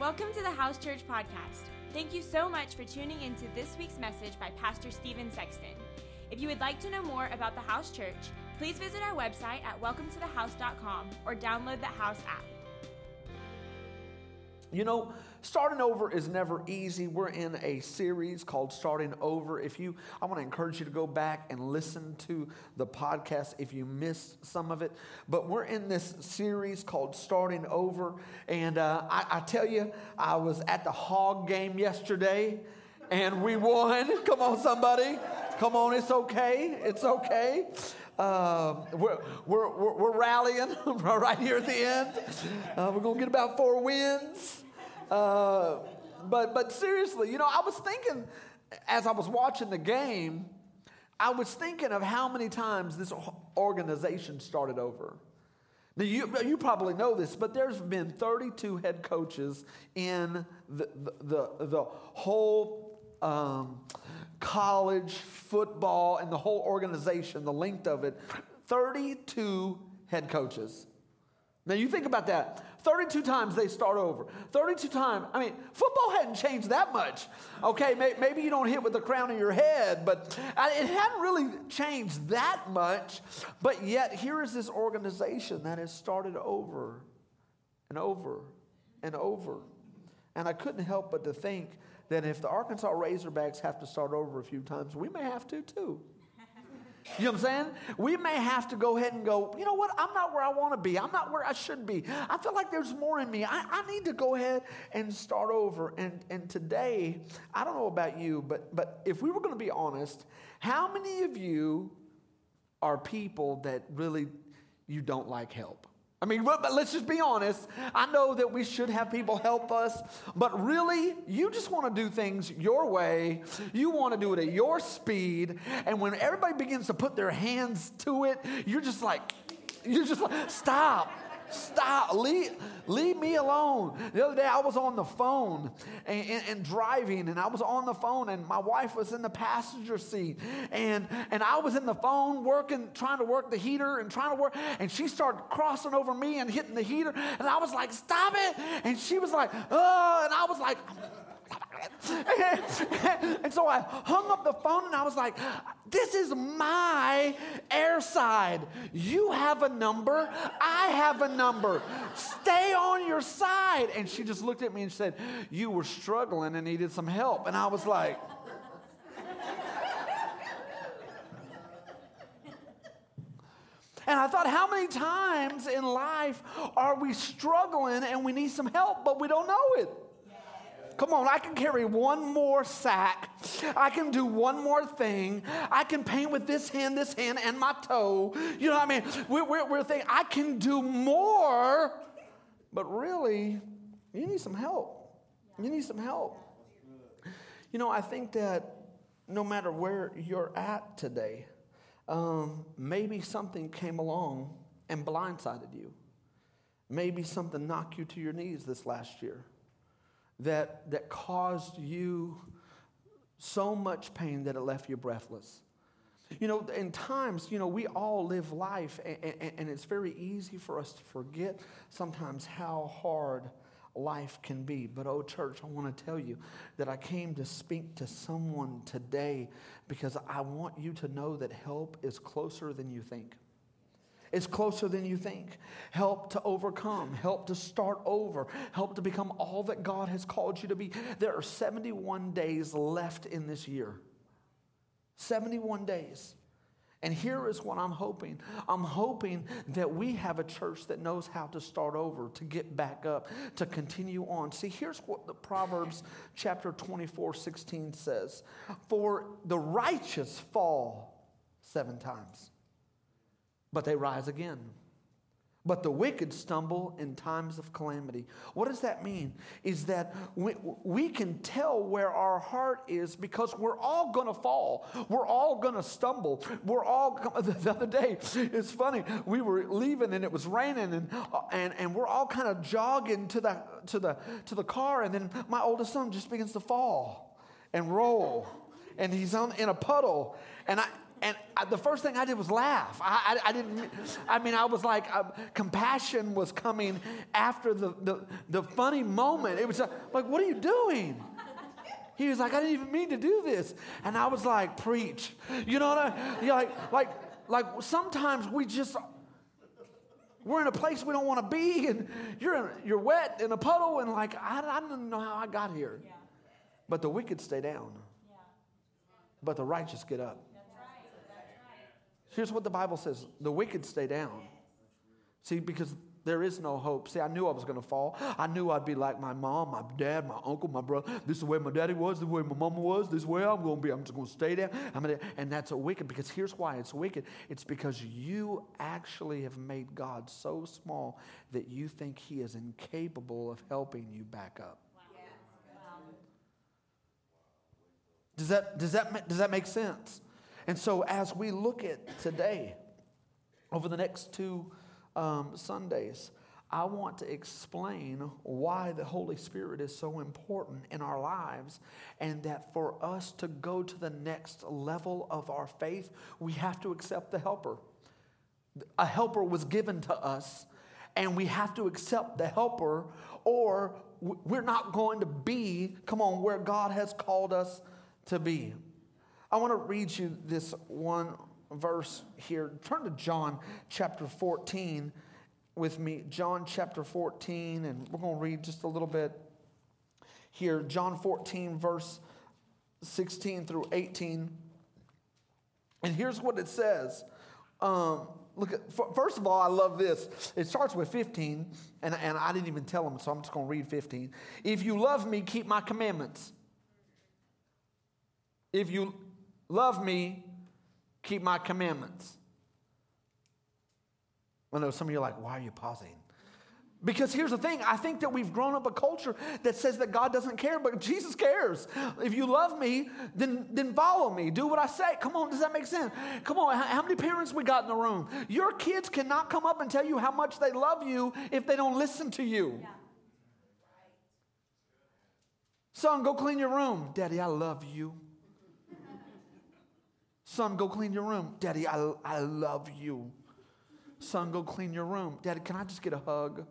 Welcome to the House Church Podcast. Thank you so much for tuning into this week's message by Pastor Steven Sexton. If you would like to know more about the House Church, please visit our website at welcometothehouse.com or download the House app. You know, starting over is never easy. We're in a series called Starting Over. If you, I want to encourage you to go back and listen to the podcast if you missed some of it. But we're in this series called Starting Over. And uh, I, I tell you, I was at the hog game yesterday and we won. Come on, somebody. Come on, it's okay. It's okay. Uh, we're, we're, we're, rallying right here at the end. Uh, we're going to get about four wins. Uh, but, but seriously, you know, I was thinking as I was watching the game, I was thinking of how many times this organization started over. Now, you, you probably know this, but there's been 32 head coaches in the, the, the, the whole um, college football and the whole organization, the length of it. 32 head coaches. Now, you think about that. 32 times they start over. 32 times. I mean, football hadn't changed that much. Okay, maybe you don't hit with the crown of your head, but it hadn't really changed that much. But yet, here is this organization that has started over and over and over. And I couldn't help but to think that if the Arkansas Razorbacks have to start over a few times, we may have to too. You know what I'm saying? We may have to go ahead and go, you know what? I'm not where I want to be. I'm not where I should be. I feel like there's more in me. I, I need to go ahead and start over. And, and today, I don't know about you, but, but if we were going to be honest, how many of you are people that really you don't like help? I mean, but let's just be honest. I know that we should have people help us, but really, you just want to do things your way. You want to do it at your speed. And when everybody begins to put their hands to it, you're just like, you're just like, stop. Stop. Leave, leave me alone. The other day I was on the phone and, and, and, driving, and I was on the phone, and my wife was in the passenger seat. And, and I was in the phone working, trying to work the heater and trying to work. And she started crossing over me and hitting the heater. And I was like, stop it. And she was like, oh. And I was like, and so I hung up the phone and I was like, this is my air side. You have a number, I have a number. Stay on your side. And she just looked at me and said, You were struggling and needed some help. And I was like, And I thought, how many times in life are we struggling and we need some help, but we don't know it? Come on, I can carry one more sack. I can do one more thing. I can paint with this hand, this hand, and my toe. You know what I mean? We're, we're, we're thinking, I can do more. But really, you need some help. You need some help. You know, I think that no matter where you're at today, um, maybe something came along and blindsided you. Maybe something knocked you to your knees this last year that, that caused you so much pain that it left you breathless. You know, in times, you know, we all live life, and, and, and, it's very easy for us to forget sometimes how hard life can be. But, oh, church, I want to tell you that I came to speak to someone today because I want you to know that help is closer than you think. It's closer than you think. Help to overcome, help to start over, help to become all that God has called you to be. There are 71 days left in this year. 71 days. And here is what I'm hoping. I'm hoping that we have a church that knows how to start over, to get back up, to continue on. See, here's what the Proverbs chapter 24, 16 says For the righteous fall seven times but they rise again. But the wicked stumble in times of calamity. What does that mean? Is that we, we can tell where our heart is because we're all going to fall. We're all going to stumble. We're all, the other day, it's funny, we were leaving and it was raining and, uh, and, and we're all kind of jogging to the, to, the, to the car and then my oldest son just begins to fall and roll and he's on, in a puddle. And I, and I, the first thing I did was laugh. I, I, I didn't, I mean, I was like, uh, compassion was coming after the, the, the funny moment. It was like, what are you doing? He was like, I didn't even mean to do this. And I was like, preach. You know what I mean? Like, like, like sometimes we just, we're in a place we don't want to be, and you're, in, you're wet in a puddle, and like, I, I don't know how I got here. Yeah. But the wicked stay down, yeah. but the righteous get up. Here's what the Bible says the wicked stay down. See, because there is no hope. See, I knew I was going to fall. I knew I'd be like my mom, my dad, my uncle, my brother. This is the way my daddy was, this is the way my mama was, this is where I'm going to be. I'm just going to stay there. I'm gonna, and that's a wicked because here's why it's wicked. It's because you actually have made God so small that you think he is incapable of helping you back up. Does that, does, that, does that make sense? And so, as we look at today, over the next two um, Sundays, I want to explain why the Holy Spirit is so important in our lives, and that for us to go to the next level of our faith, we have to accept the helper. A helper was given to us, and we have to accept the helper, or we're not going to be, come on, where God has called us to be. I want to read you this one verse here. Turn to John chapter 14 with me. John chapter 14, and we're going to read just a little bit here. John 14, verse 16 through 18. And here's what it says. Um, look at, first of all, I love this. It starts with 15, and, and I didn't even tell them, so I'm just going to read 15. If you love me, keep my commandments. If you love me, keep my commandments. I know some of you are like, why are you pausing? Because here's the thing I think that we've grown up a culture that says that God doesn't care, but Jesus cares. If you love me, then, then follow me. Do what I say. Come on, does that make sense? Come on, how many parents we got in the room? Your kids cannot come up and tell you how much they love you if they don't listen to you. Yeah. Son, go clean your room. Daddy, I love you. Son, go clean your room. Daddy, I, I love you. Son, go clean your room. Daddy, can I just get a hug?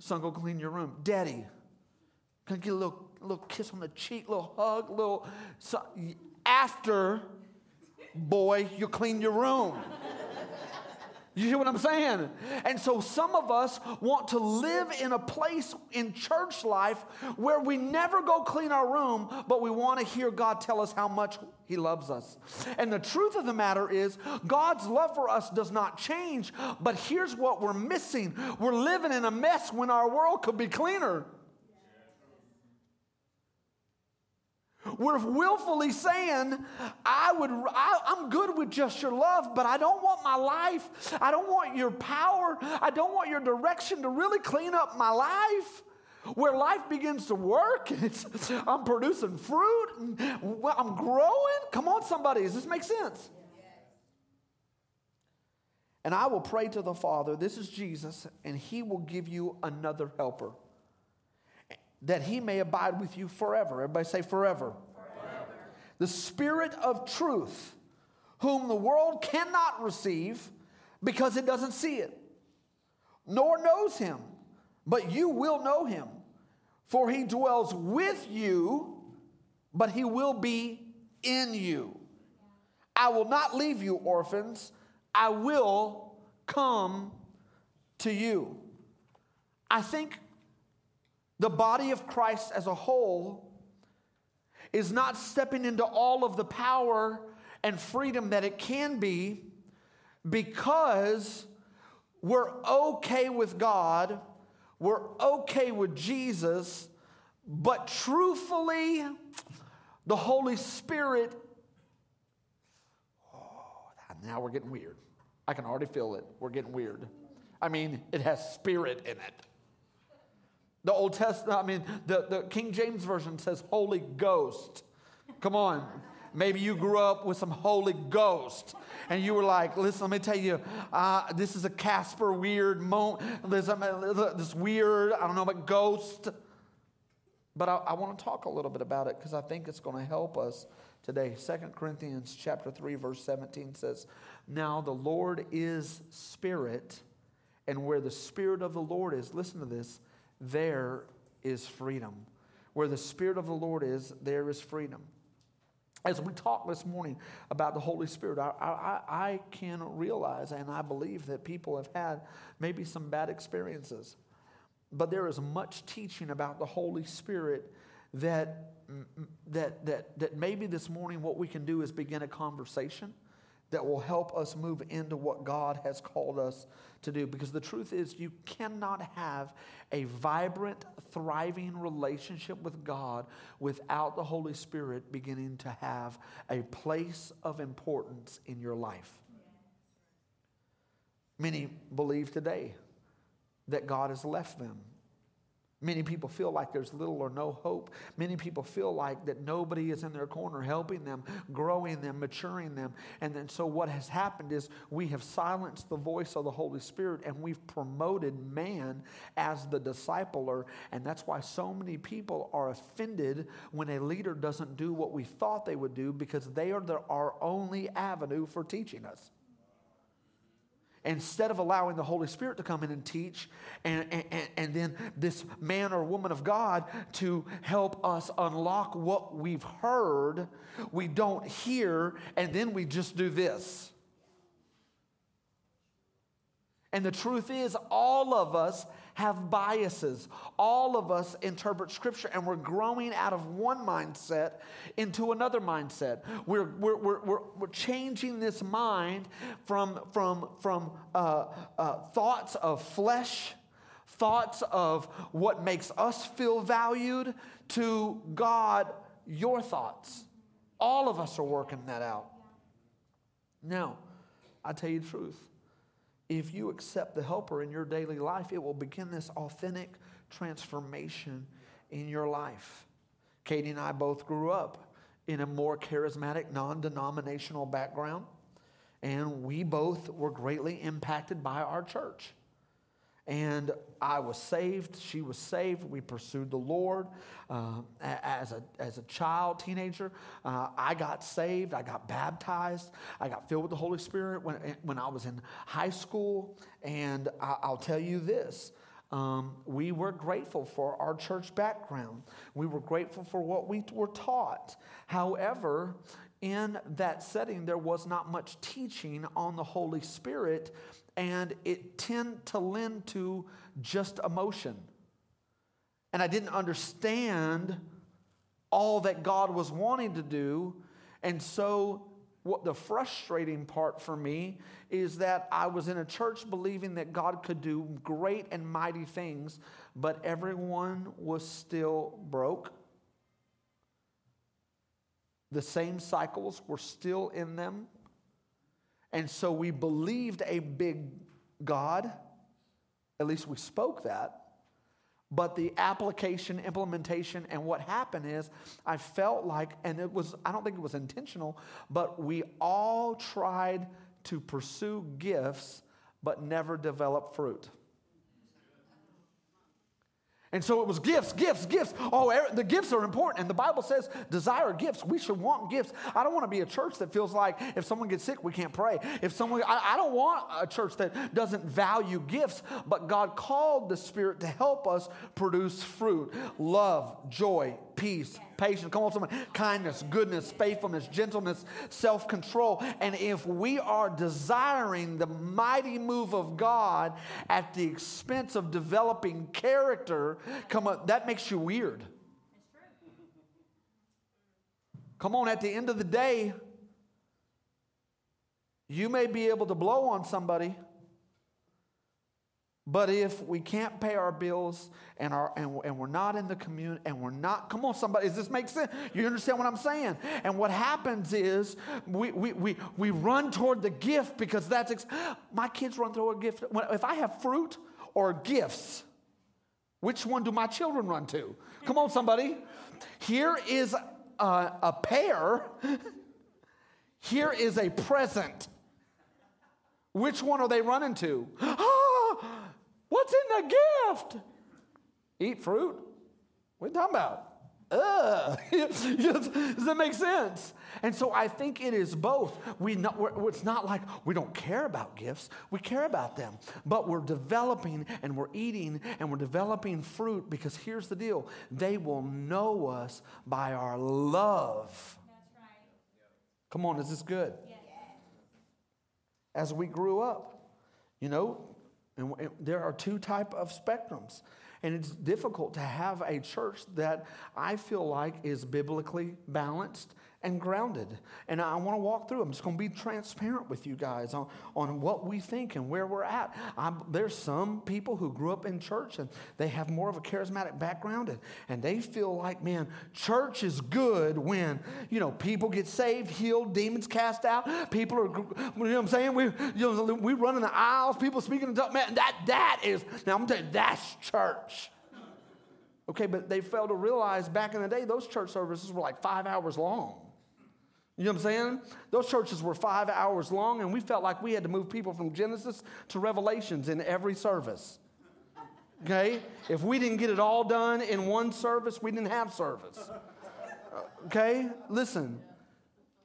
Son, go clean your room. Daddy, can I get a little, little kiss on the cheek, little hug, little. So, after, boy, you clean your room. You hear what I'm saying? And so some of us want to live in a place in church life where we never go clean our room, but we want to hear God tell us how much He loves us. And the truth of the matter is, God's love for us does not change, but here's what we're missing we're living in a mess when our world could be cleaner. We're willfully saying, I would, I, I'm good with just your love, but I don't want my life. I don't want your power. I don't want your direction to really clean up my life. Where life begins to work, I'm producing fruit, I'm growing. Come on, somebody, does this make sense? And I will pray to the Father, this is Jesus, and he will give you another helper that he may abide with you forever. Everybody say forever. forever. The Spirit of truth, whom the world cannot receive because it doesn't see it, nor knows him, but you will know him, for he dwells with you, but he will be in you. I will not leave you orphans, I will come to you. I think the body of Christ as a whole is not stepping into all of the power and freedom that it can be because we're okay with God, we're okay with Jesus, but truthfully, the Holy Spirit. Oh, now we're getting weird. I can already feel it. We're getting weird. I mean, it has spirit in it. The Old Testament, I mean, the, the King James Version says Holy Ghost. Come on. Maybe you grew up with some Holy Ghost and you were like, listen, let me tell you, uh, this is a Casper weird moment. This, this weird, I don't know about ghost. But I, I want to talk a little bit about it because I think it's going to help us today. 2 Corinthians chapter 3 verse 17 says, "Now the Lord is spirit, and where the spirit of the Lord is, listen to this, there is freedom." Where the Spirit of the Lord is, there is freedom. As we talk this morning about the Holy Spirit, I, I, I can realize and I believe that people have had maybe some bad experiences. But there is much teaching about the Holy Spirit that, that, that, that maybe this morning what we can do is begin a conversation that will help us move into what God has called us to do. Because the truth is, you cannot have a vibrant, thriving relationship with God without the Holy Spirit beginning to have a place of importance in your life. Many believe today that God has left them Many people feel like there's little or no hope. Many people feel like that nobody is in their corner helping them, growing them, maturing them. And then so what has happened is we have silenced the voice of the Holy Spirit and we've promoted man as the discipler. And that's why so many people are offended when a leader doesn't do what we thought they would do because they are the, our only avenue for teaching us instead of allowing the Holy Spirit to come in and teach, and, and, and then this man or woman of God to help us unlock what we've heard, we don't hear, and then we just do this. And the truth is, all of us have biases. All of us interpret Scripture, and we're growing out of one mindset into another mindset. We're, we're, we're, we're, we're changing this mind from, from, from uh, uh, thoughts of flesh, thoughts of what makes us feel valued, to God, your thoughts. All of us are working that out. Now, I tell you the truth if you accept the helper in your daily life, it will begin this authentic transformation in your life. Katie and I both grew up in a more charismatic, non denominational background, and we both were greatly impacted by our church. And I was saved. She was saved. We pursued the Lord. Uh, as, a, as a child, teenager, uh, I got saved. I got baptized. I got filled with the Holy Spirit when, when I was in high school. And I, will tell you this um, we were grateful for our church background, we were grateful for what we were taught. However, in that setting, there was not much teaching on the Holy Spirit and it tend to lend to just emotion. And I didn't understand all that God was wanting to do. And so, what the frustrating part for me is that I was in a church believing that God could do great and mighty things, but everyone was still broke. The same cycles were still in them. And so we believed a big God, at least we spoke that. But the application, implementation, and what happened is I felt like, and it was, I don't think it was intentional, but we all tried to pursue gifts but never develop fruit. And so it was gifts, gifts, gifts. Oh, er, the gifts are important. And the Bible says, desire gifts. We should want gifts. I don't want to be a church that feels like if someone gets sick, we can't pray. If someone, I, I don't want a church that doesn't value gifts, but God called the Spirit to help us produce fruit love, joy, peace, patience. Come on, someone. Kindness, goodness, faithfulness, gentleness, self control. And if we are desiring the mighty move of God at the expense of developing character, come on, that makes you weird. Come on, at the end of the day, you may be able to blow on somebody but if we can't pay our bills and, our, and, and we're not in the community and we're not, come on, somebody, does this make sense? You understand what I'm saying? And what happens is we, we, we, we run toward the gift because that's, ex- my kids run toward a gift. If I have fruit or gifts, which one do my children run to? Come on, somebody. Here is a, a pear, here is a present. Which one are they running to? Oh, What's in the gift? Eat fruit? What are you talking about? Ugh. Does that make sense? And so I think it is both. We not, it's not like we don't care about gifts, we care about them. But we're developing and we're eating and we're developing fruit because here's the deal they will know us by our love. Right. Come on, is this good? Yes. As we grew up, you know, and there are two type of spectrums. And it's difficult to have a church that I feel like is biblically balanced and grounded. And I want to walk through. I'm just going to be transparent with you guys on, on what we think and where we're at. I'm, there's some people who grew up in church and they have more of a charismatic background and, and they feel like, man, church is good when, you know, people get saved, healed, demons cast out. People are, you know what I'm saying? We, you know, we run in the aisles, people speaking in tongues. Man, that, that is, now I'm telling you, that's church. Okay, but they failed to realize back in the day, those church services were like five hours long. You know what I'm saying? Those churches were five hours long, and we felt like we had to move people from Genesis to Revelations in every service. Okay? If we didn't get it all done in one service, we didn't have service. Okay? Listen,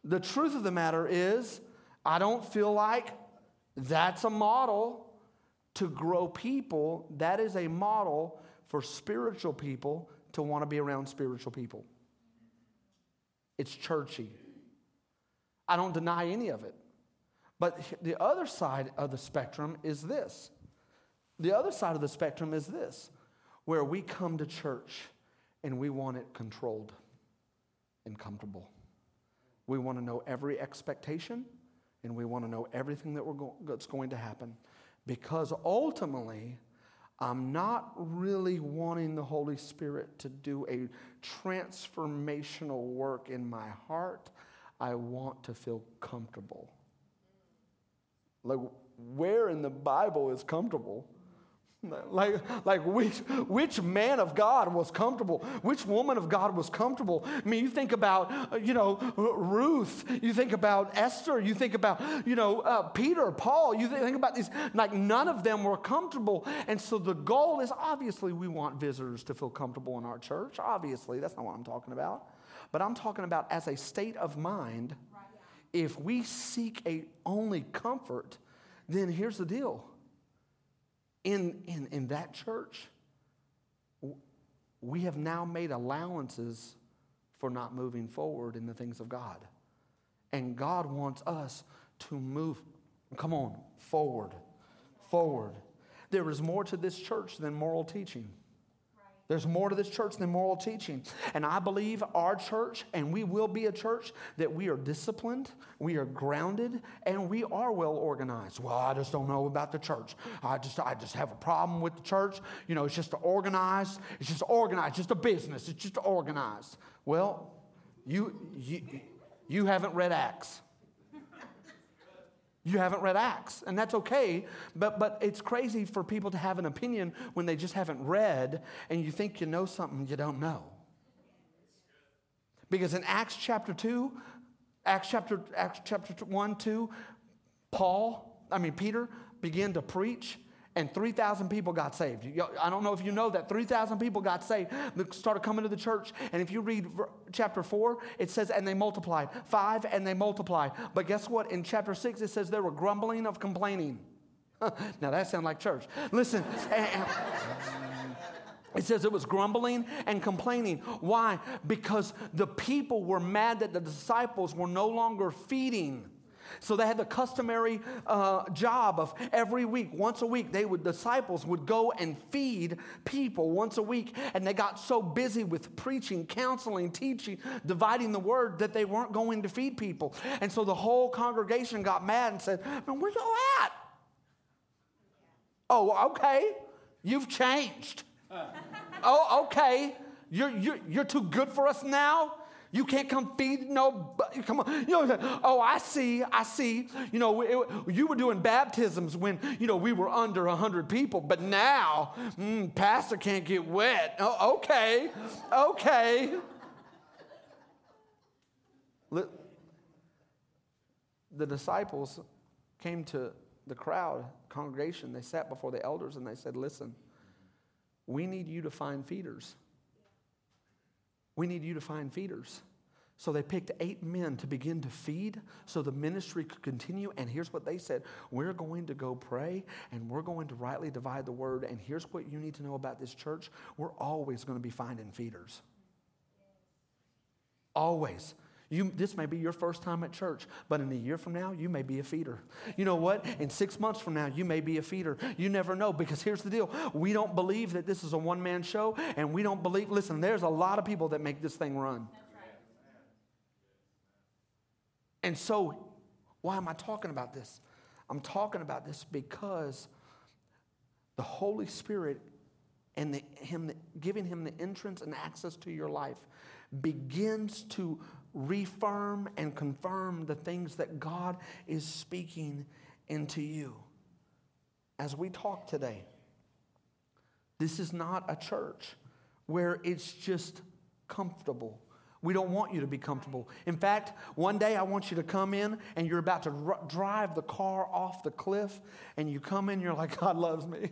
the truth of the matter is, I don't feel like that's a model to grow people. That is a model for spiritual people to want to be around spiritual people. It's churchy. I don't deny any of it. But the other side of the spectrum is this. The other side of the spectrum is this, where we come to church and we want it controlled and comfortable. We want to know every expectation and we want to know everything that we're go- that's going to happen. Because ultimately, I'm not really wanting the Holy Spirit to do a transformational work in my heart. I want to feel comfortable. Like, where in the Bible is comfortable? Like, like which, which man of God was comfortable? Which woman of God was comfortable? I mean, you think about, uh, you know, Ruth, you think about Esther, you think about, you know, uh, Peter, Paul, you think about these, like none of them were comfortable. And so the goal is obviously we want visitors to feel comfortable in our church. Obviously, that's not what I'm talking about. But I'm talking about as a state of mind, if we seek a only comfort, then here's the deal. In, in, in that church, we have now made allowances for not moving forward in the things of God. And God wants us to move, come on, forward, forward. There is more to this church than moral teaching. There's more to this church than moral teaching. And I believe our church, and we will be a church, that we are disciplined, we are grounded, and we are well organized. Well, I just don't know about the church. I just, I just have a problem with the church. You know, it's just organized. It's just organized, just a business. It's just organized. Well, you, you, you haven't read Acts. You haven't read Acts, and that's okay, but, but it's crazy for people to have an opinion when they just haven't read and you think you know something you don't know. Because in Acts chapter 2, Acts chapter, Acts chapter 1, 2, Paul, I mean, Peter began to preach and 3,000 people got saved. I don't know if you know that. 3,000 people got saved, started coming to the church. And if you read chapter 4, it says, and they multiplied. 5, and they multiplied. But guess what? In chapter 6, it says they were grumbling of complaining. now that sounds like church. Listen. It says it was grumbling and complaining. Why? Because the people were mad that the disciples were no longer feeding so they had the customary uh, job of every week, once a week, they would disciples would go and feed people once a week, and they got so busy with preaching, counseling, teaching, dividing the word that they weren't going to feed people. And so the whole congregation got mad and said, "Man, where y'all at?" Oh, okay, you've changed. oh, okay, you're, you're, you're too good for us now. You can't come feed no. Come on. You know, oh, I see. I see. You know, it, you were doing baptisms when you know we were under hundred people, but now, mm, pastor can't get wet. Oh, okay, okay. The disciples came to the crowd, congregation. They sat before the elders and they said, "Listen, we need you to find feeders." We need you to find feeders. So they picked eight men to begin to feed so the ministry could continue. And here's what they said We're going to go pray and we're going to rightly divide the word. And here's what you need to know about this church we're always going to be finding feeders. Always. You, this may be your first time at church, but in a year from now, you may be a feeder. You know what? In six months from now, you may be a feeder. You never know because here's the deal we don't believe that this is a one man show, and we don't believe, listen, there's a lot of people that make this thing run. And so, why am I talking about this? I'm talking about this because the Holy Spirit and the, him giving him the entrance and access to your life begins to reaffirm and confirm the things that God is speaking into you. As we talk today, this is not a church where it's just comfortable. We don't want you to be comfortable. In fact, one day I want you to come in and you're about to r- drive the car off the cliff, and you come in, you're like, God loves me.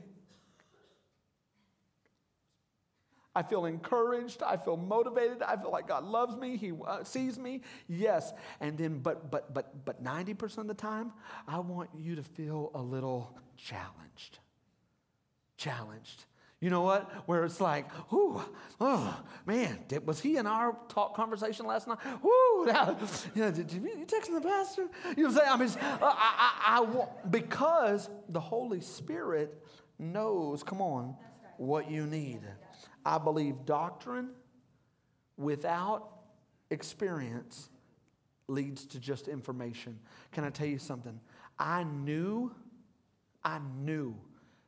I feel encouraged. I feel motivated. I feel like God loves me. He uh, sees me. Yes. And then, but, but, but, but 90% of the time, I want you to feel a little challenged. Challenged. You know what? Where it's like, whoo, oh, man, did, was he in our talk conversation last night? Whoo, now, you know, did, did you text the pastor? You know what I'm saying? I mean, I, I, I, I, because the Holy Spirit knows, come on, what you need. I believe doctrine without experience leads to just information. Can I tell you something? I knew, I knew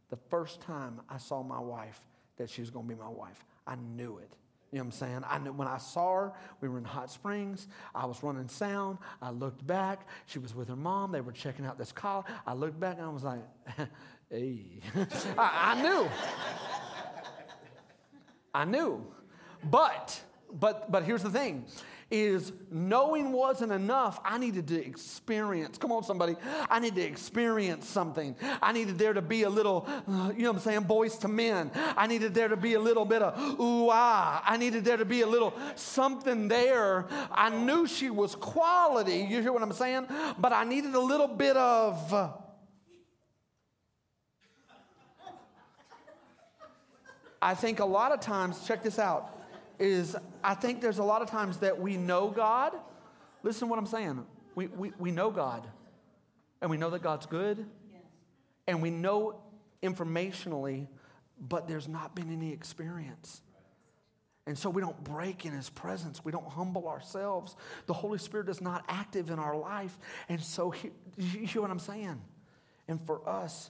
the first time I saw my wife that she was going to be my wife. I knew it. You know what I'm saying? I knew when I saw her, we were in Hot Springs. I was running sound. I looked back. She was with her mom. They were checking out this car. I looked back and I was like, hey. I, I knew. I knew. But, but, but here's the thing is knowing wasn't enough. I needed to experience. Come on, somebody. I need to experience something. I needed there to be a little, uh, you know what I'm saying, Boyz II Men. I needed there to be a little bit of ooh ah. I needed there to be a little something there. I knew she was quality. You hear what I'm saying? But I needed a little bit of. I think a lot of times, check this out, is I think there's a lot of times that we know God. Listen to what I'm saying. We, we, we know God, and we know that God's good, and we know informationally, but there's not been any experience. And so we don't break in his presence. We don't humble ourselves. The Holy Spirit is not active in our life. And so, he, you hear what I'm saying? And for us,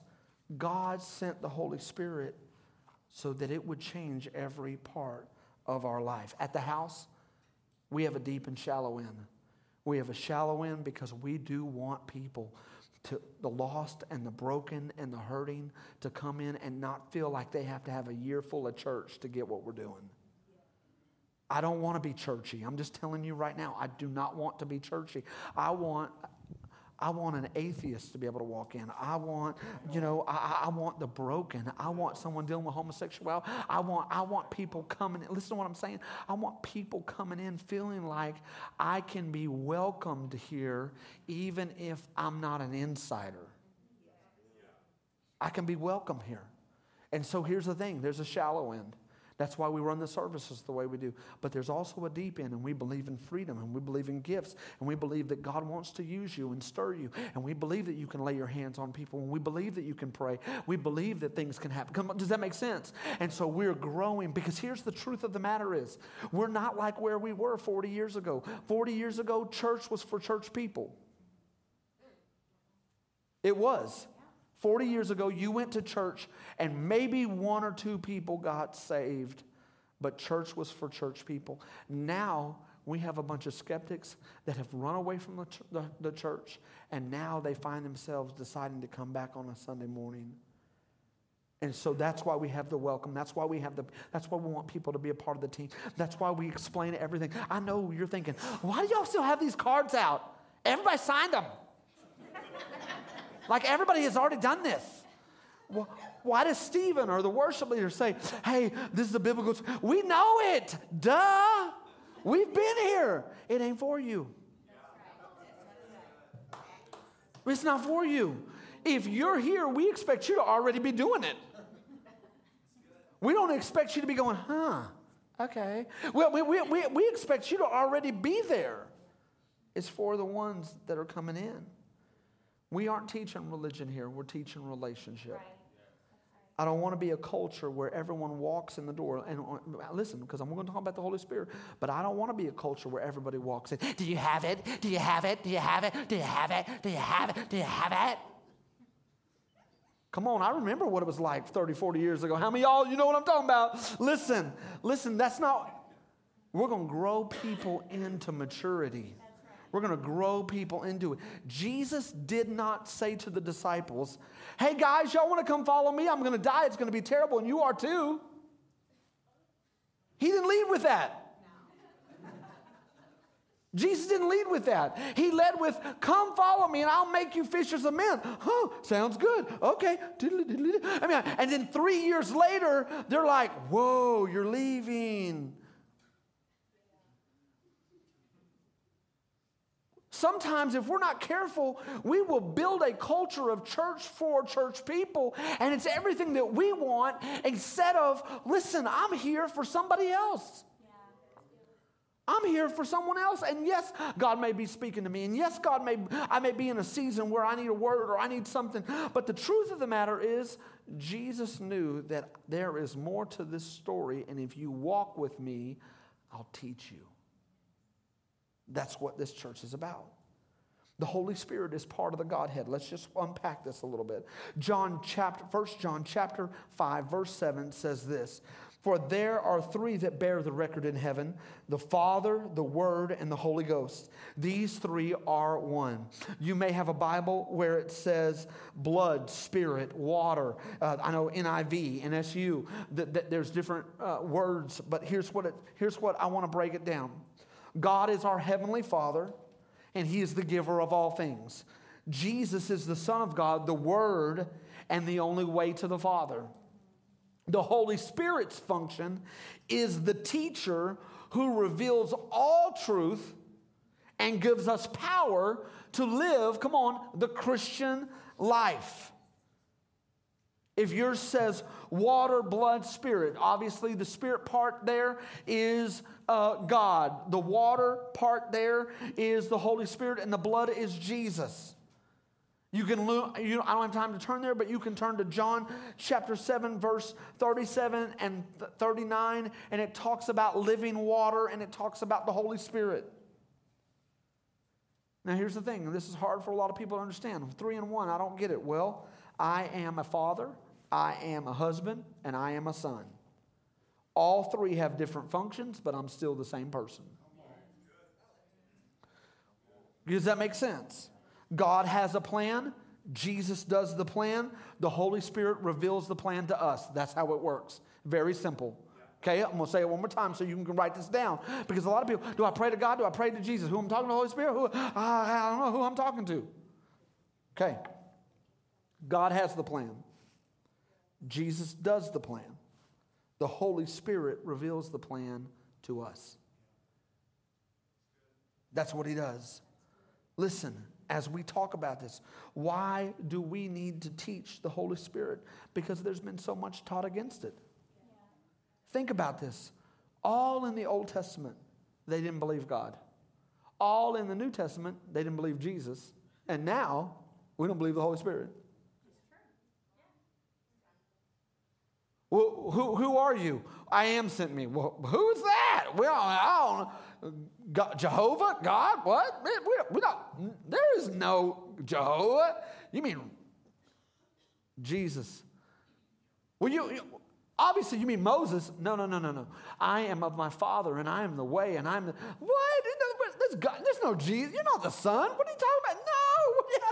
God sent the Holy Spirit so that it would change every part of our life. At the house, we have a deep and shallow end. We have a shallow end because we do want people to the lost and the broken and the hurting to come in and not feel like they have to have a year full of church to get what we're doing. I don't want to be churchy. I'm just telling you right now, I do not want to be churchy. I want I want an atheist to be able to walk in. I want, you know, I, I want the broken. I want someone dealing with homosexuality. I want, I want people coming in. Listen to what I'm saying. I want people coming in feeling like I can be welcomed here even if I'm not an insider. I can be welcome here. And so here's the thing there's a shallow end. That's why we run the services the way we do. But there's also a deep end, and we believe in freedom, and we believe in gifts, and we believe that God wants to use you and stir you, and we believe that you can lay your hands on people, and we believe that you can pray. We believe that things can happen. Come on, does that make sense? And so we're growing because here's the truth of the matter is we're not like where we were 40 years ago. 40 years ago, church was for church people. It was. 40 years ago, you went to church and maybe one or two people got saved, but church was for church people. Now, we have a bunch of skeptics that have run away from the, the, the, church, and now they find themselves deciding to come back on a Sunday morning. And so that's why we have the welcome. That's why we have the that's why we want people to be a part of the team. That's why we explain everything. I know you're thinking, why do y'all still have these cards out? Everybody signed them. Like everybody has already done this. Why does Steven or the worship leader say, hey, this is a biblical? We know it. Duh. We've been here. It ain't for you. It's not for you. If you're here, we expect you to already be doing it. We don't expect you to be going, huh, okay. Well, we, we, we, we expect you to already be there. It's for the ones that are coming in. We aren't teaching religion here, we're teaching relationship. Right. I don't want to be a culture where everyone walks in the door. And uh, listen, because I'm going to talk about the Holy Spirit, but I don't want to be a culture where everybody walks in. Do you have it? Do you have it? Do you have it? Do you have it? Do you have it? Do you have it? Come on, I remember what it was like 30, 40 years ago. How many y'all, you know what I'm talking about? Listen, listen, that's not, we're going to grow people into maturity. We're going to grow people into it. Jesus did not say to the disciples, Hey guys, y'all want to come follow me? I'm going to die. It's going to be terrible, and you are too. He didn't lead with that. Jesus didn't lead with that. He led with, Come follow me and I'll make you fishers of men. Huh, sounds good. Okay. I mean, and then three years later, they're like, Whoa, you're leaving. Sometimes, if we're not careful, we will build a culture of church for church people, and it's everything that we want instead of, listen, I'm here for somebody else. I'm here for someone else. And yes, God may be speaking to me. And yes, God may I may be in a season where I need a word or I need something. But the truth of the matter is, Jesus knew that there is more to this story. And if you walk with me, I'll teach you. That's what this church is about. The Holy Spirit is part of the Godhead. Let's just unpack this a little bit. John chapter 1 John chapter 5 verse 7 says this, "For there are three that bear the record in heaven, the Father, the Word, and the Holy Ghost. These three are one." You may have a Bible where it says blood, spirit, water. Uh, I know NIV, NSU, that, that there's different uh, words, but here's what it, here's what I want to break it down. God is our heavenly Father, and He is the giver of all things. Jesus is the Son of God, the Word, and the only way to the Father. The Holy Spirit's function is the teacher who reveals all truth and gives us power to live, come on, the Christian life. If yours says water, blood, spirit, obviously the spirit part there is uh, God. The water part there is the Holy Spirit, and the blood is Jesus. You can, you, I don't have time to turn there, but you can turn to John chapter 7, verse 37 and 39, and it talks about living water and it talks about the Holy Spirit. Now, here's the thing, and this is hard for a lot of people to understand. Three and one, I don't get it. Well, I am a father, I am a husband, and I am a son. All three have different functions, but I'm still the same person. Does that make sense? God has a plan. Jesus does the plan. The Holy Spirit reveals the plan to us. That's how it works. Very simple. Okay, I'm gonna say it one more time so you can write this down. Because a lot of people, do I pray to God? Do I pray to Jesus? Who I'm talking to Holy Spirit? Who I don't know who I'm talking to. Okay. God has the plan. Jesus does the plan. The Holy Spirit reveals the plan to us. That's what he does. Listen, as we talk about this, why do we need to teach the Holy Spirit? Because there's been so much taught against it. Think about this. All in the Old Testament, they didn't believe God. All in the New Testament, they didn't believe Jesus. And now, we don't believe the Holy Spirit. Well, who, who are you? I am sent me. Well, who's that? Well, I don't. God, Jehovah? God? What? We, we don't, there is no Jehovah. You mean Jesus? Well, you, you obviously you mean Moses. No, no, no, no, no. I am of my Father, and I am the way, and I'm the what? There's, God, there's no Jesus. You're not the Son. What are you talking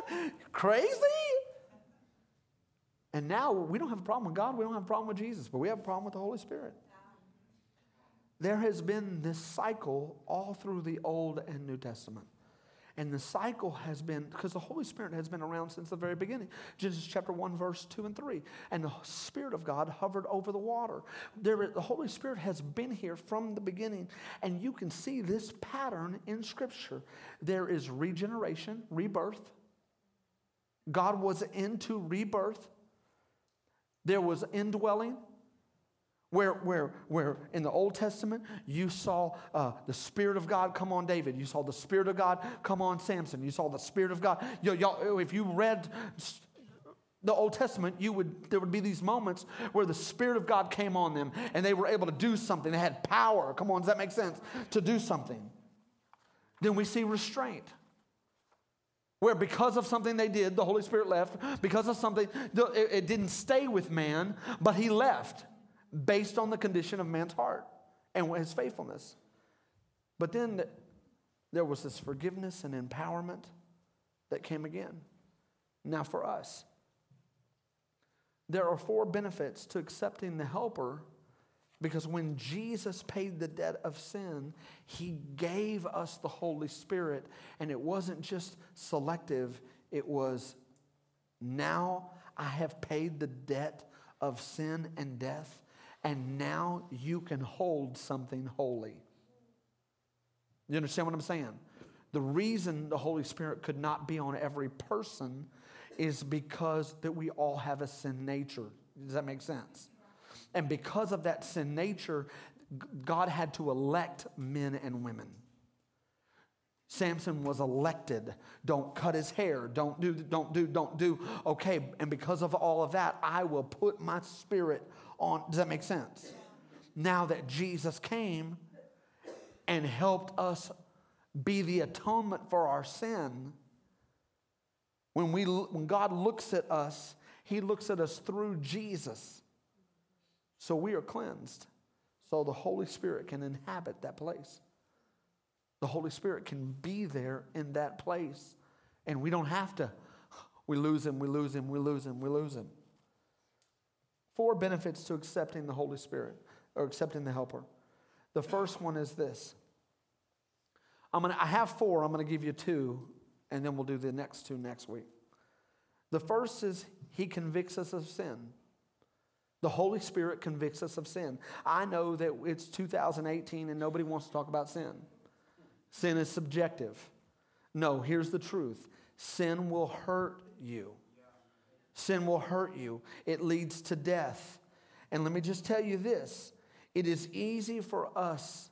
about? No, crazy. And now we don't have a problem with God, we don't have a problem with Jesus, but we have a problem with the Holy Spirit. There has been this cycle all through the Old and New Testament. And the cycle has been, because the Holy Spirit has been around since the very beginning. Genesis chapter 1, verse 2 and 3. And the Spirit of God hovered over the water. There, the Holy Spirit has been here from the beginning. And you can see this pattern in Scripture. There is regeneration, rebirth. God was into rebirth. There was indwelling, where, where, where in the Old Testament you saw uh, the Spirit of God come on David, you saw the Spirit of God come on Samson, you saw the Spirit of God. You, y'all, if you read the Old Testament, you would there would be these moments where the Spirit of God came on them and they were able to do something. They had power. Come on, does that make sense? To do something. Then we see restraint. Where because of something they did, the Holy Spirit left. Because of something, it didn't stay with man, but he left based on the condition of man's heart and his faithfulness. But then there was this forgiveness and empowerment that came again. Now, for us, there are four benefits to accepting the helper because when Jesus paid the debt of sin, he gave us the Holy Spirit. And it wasn't just selective, it was now I have paid the debt of sin and death and now you can hold something holy. You understand what I'm saying? The reason the Holy Spirit could not be on every person is because that we all have a sin nature. Does that make sense? And because of that sin nature, God had to elect men and women. Samson was elected. Don't cut his hair. Don't do, don't do, don't do. Okay, and because of all of that, I will put my spirit on. Does that make sense? Now that Jesus came and helped us be the atonement for our sin, when, we, when God looks at us, He looks at us through Jesus. So we are cleansed. So the Holy Spirit can inhabit that place. The Holy Spirit can be there in that place. And we don't have to. We lose Him, we lose Him, we lose Him, we lose Him. Four benefits to accepting the Holy Spirit or accepting the Helper. The first one is this. I'm gonna, I have four, I'm going to give you two, and then we'll do the next two next week. The first is He convicts us of sin. The Holy Spirit convicts us of sin. I know that it's 2018 and nobody wants to talk about sin. Sin is subjective. No, here's the truth sin will hurt you. Sin will hurt you, it leads to death. And let me just tell you this it is easy for us,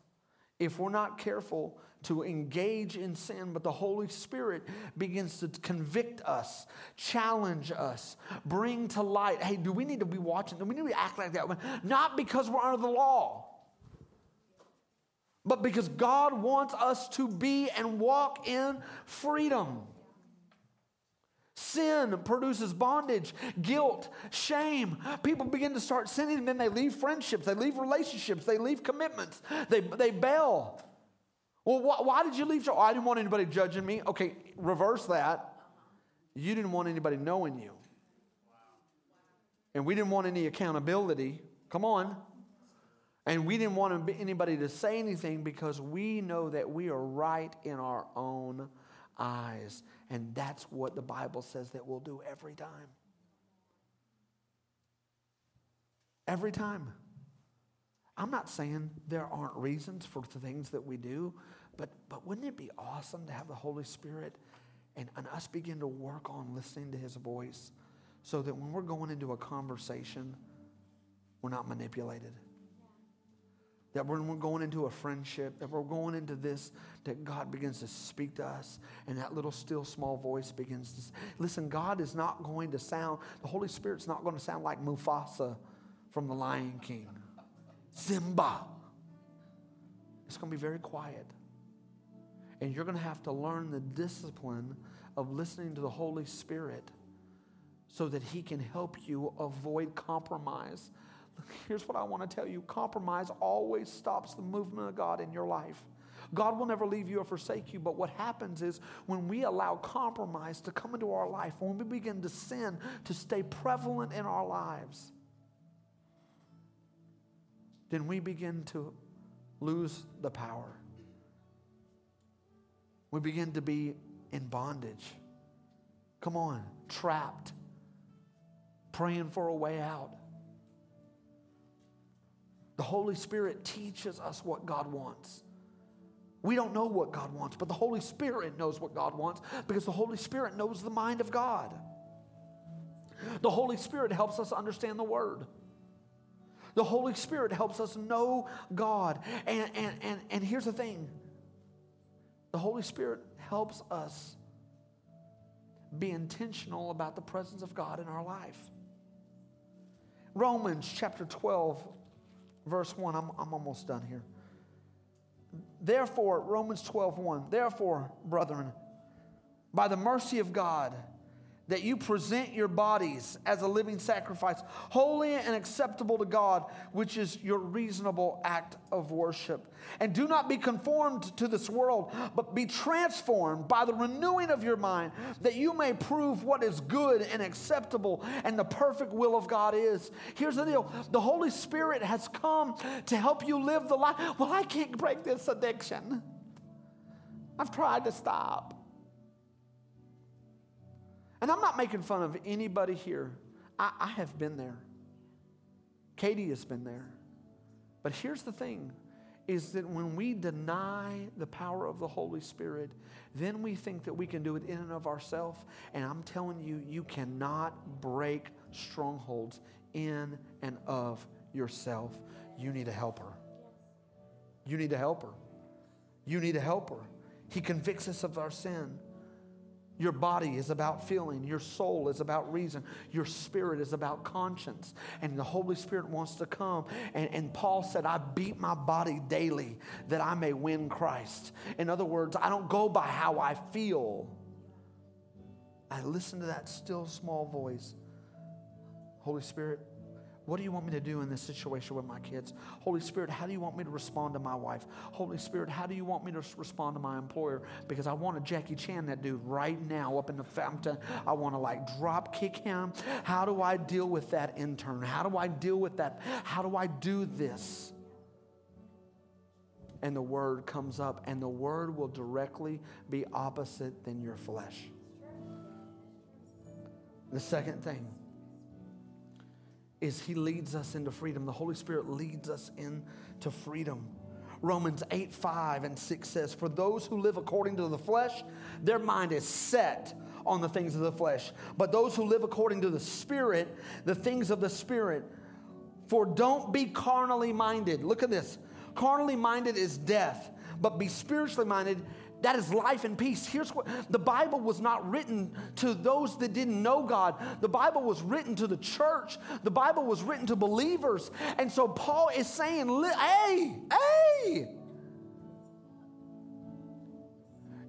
if we're not careful, to engage in sin, but the Holy Spirit begins to convict us, challenge us, bring to light. Hey, do we need to be watching? Do we need to act like that? Not because we're under the law, but because God wants us to be and walk in freedom. Sin produces bondage, guilt, shame. People begin to start sinning and then they leave friendships, they leave relationships, they leave commitments, they, they bail. Well, wh- why did you leave? Oh, I didn't want anybody judging me. Okay, reverse that. You didn't want anybody knowing you. And we didn't want any accountability. Come on. And we didn't want anybody to say anything because we know that we are right in our own eyes. And that's what the Bible says that we'll do every time. Every time. I'm not saying there aren't reasons for the things that we do, but, but wouldn't it be awesome to have the Holy Spirit and, and us begin to work on listening to His voice so that when we're going into a conversation, we're not manipulated? that when we're going into a friendship, that we're going into this, that God begins to speak to us, and that little still small voice begins to listen. God is not going to sound, the Holy Spirit's not going to sound like Mufasa from The Lion King. Simba. It's going to be very quiet. And you're going to have to learn the discipline of listening to the Holy Spirit so that He can help you avoid compromise Here's what I want to tell you compromise always stops the movement of God in your life. God will never leave you or forsake you, but what happens is when we allow compromise to come into our life, when we begin to sin to stay prevalent in our lives, then we begin to lose the power. We begin to be in bondage. Come on, trapped, praying for a way out. The Holy Spirit teaches us what God wants. We don't know what God wants, but the Holy Spirit knows what God wants because the Holy Spirit knows the mind of God. The Holy Spirit helps us understand the Word. The Holy Spirit helps us know God. And, and, and, and here's the thing the Holy Spirit helps us be intentional about the presence of God in our life. Romans chapter 12, verse 1. I'm, I'm almost done here. Therefore, Romans 12, 1. Therefore, brethren, by the mercy of God, that you present your bodies as a living sacrifice, holy and acceptable to God, which is your reasonable act of worship. And do not be conformed to this world, but be transformed by the renewing of your mind, that you may prove what is good and acceptable and the perfect will of God is. Here's the deal the Holy Spirit has come to help you live the life. Well, I can't break this addiction. I've tried to stop. And I'm not making fun of anybody here. I, I have been there. Katie has been there. But here's the thing is that when we deny the power of the Holy Spirit, then we think that we can do it in and of ourselves. And I'm telling you, you cannot break strongholds in and of yourself. You need a helper. You need a helper. You need a helper. He convicts us of our sin. Your body is about feeling. Your soul is about reason. Your spirit is about conscience. And the Holy Spirit wants to come. And, and Paul said, I beat my body daily that I may win Christ. In other words, I don't go by how I feel. I listen to that still small voice. Holy Spirit, what do you want me to do in this situation with my kids? Holy Spirit, how do you want me to respond to my wife? Holy Spirit, how do you want me to respond to my employer? Because I want to Jackie Chan that dude right now up in the fountain. I want to like drop kick him. How do I deal with that intern? How do I deal with that? How do I do this? And the word comes up, and the word will directly be opposite than your flesh. The second thing, is he leads us into freedom. The Holy Spirit leads us into freedom. Romans 8, 5 and 6 says, For those who live according to the flesh, their mind is set on the things of the flesh. But those who live according to the Spirit, the things of the Spirit. For don't be carnally minded. Look at this. Carnally minded is death, but be spiritually minded that is life and peace. Here's what the Bible was not written to those that didn't know God. The Bible was written to the church. The Bible was written to believers. And so Paul is saying, hey, hey,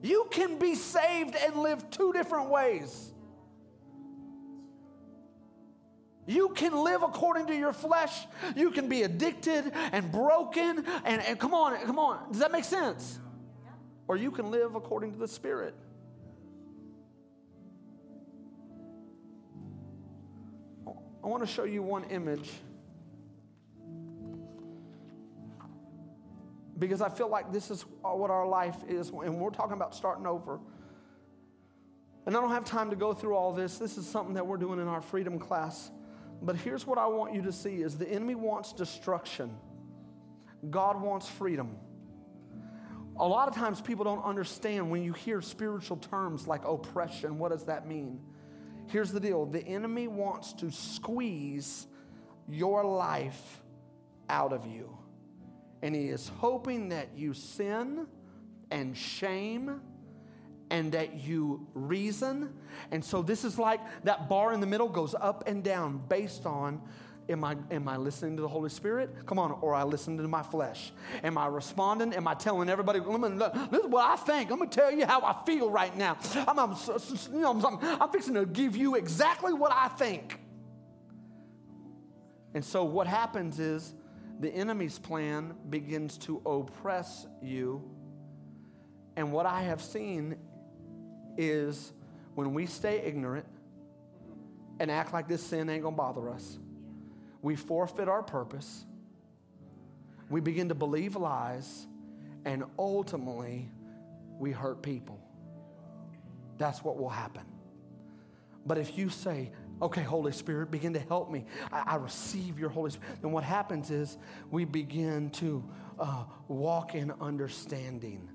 you can be saved and live two different ways. You can live according to your flesh. You can be addicted and broken. And, and come on, come on. Does that make sense? Or you can live according to the Spirit. I want to show you one image because I feel like this is what our life is, and we're talking about starting over. And I don't have time to go through all this. This is something that we're doing in our freedom class. But here's what I want you to see is the enemy wants destruction. God wants freedom. A lot of times people don't understand when you hear spiritual terms like oppression, what does that mean? Here's the deal the enemy wants to squeeze your life out of you. And he is hoping that you sin and shame and that you reason. And so this is like that bar in the middle goes up and down based on Am I, am I listening to the Holy Spirit? Come on, or I listen to my flesh. Am I responding? Am I telling everybody, this is what I think. I'm going to tell you how I feel right now. I'm, I'm, you know, I'm, I'm fixing to give you exactly what I think. And so what happens is the enemy's plan begins to oppress you. And what I have seen is when we stay ignorant and act like this sin ain't going to bother us we forfeit our purpose, we begin to believe lies, and ultimately we hurt people. that's what will happen. But if you say, okay, Holy Spirit, begin to help me, I, I receive your Holy Spirit, then what happens is we begin to uh, walk in understanding.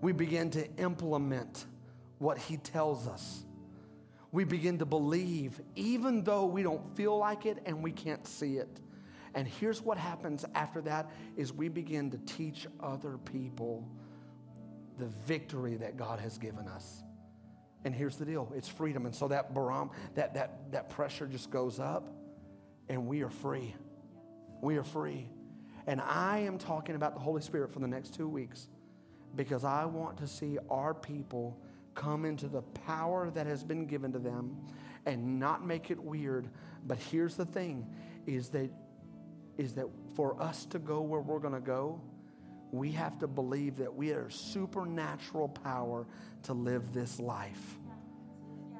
We begin to implement what He tells us. We begin to believe, even though we don't feel like it and we can't see it. And here's what happens after that is we begin to teach other people the victory that God has given us. And here's the deal it's freedom. And so that barom, that, that, that pressure just goes up, and we are free. We are free. And I am talking about the Holy Spirit for the next two weeks because I want to see our people come into the power that has been given to them and not make it weird. But here's the thing is that is that for us to go where we're going to go, we have to believe that we are supernatural power to live this life.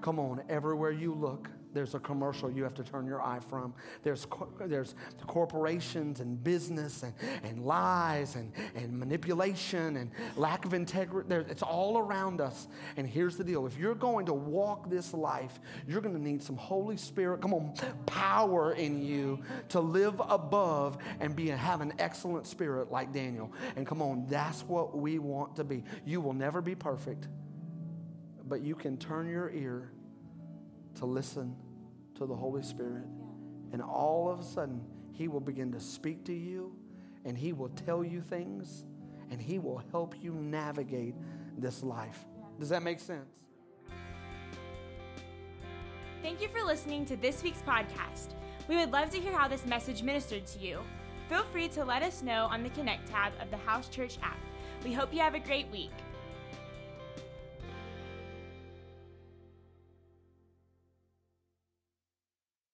Come on, everywhere you look, there's a commercial you have to turn your eye from. There's, there's corporations and business and, and lies and, and manipulation and lack of integrity. There, it's all around us. And here's the deal if you're going to walk this life, you're going to need some Holy Spirit, come on, power in you to live above and be have an excellent spirit like Daniel. And come on, that's what we want to be. You will never be perfect, but you can turn your ear to listen to the Holy Spirit. And all of a sudden, He will begin to speak to you and He will tell you things and He will help you navigate this life. Does that make sense? Thank you for listening to this week's podcast. We would love to hear how this message ministered to you. Feel free to let us know on the Connect tab of the House Church app. We hope you have a great week.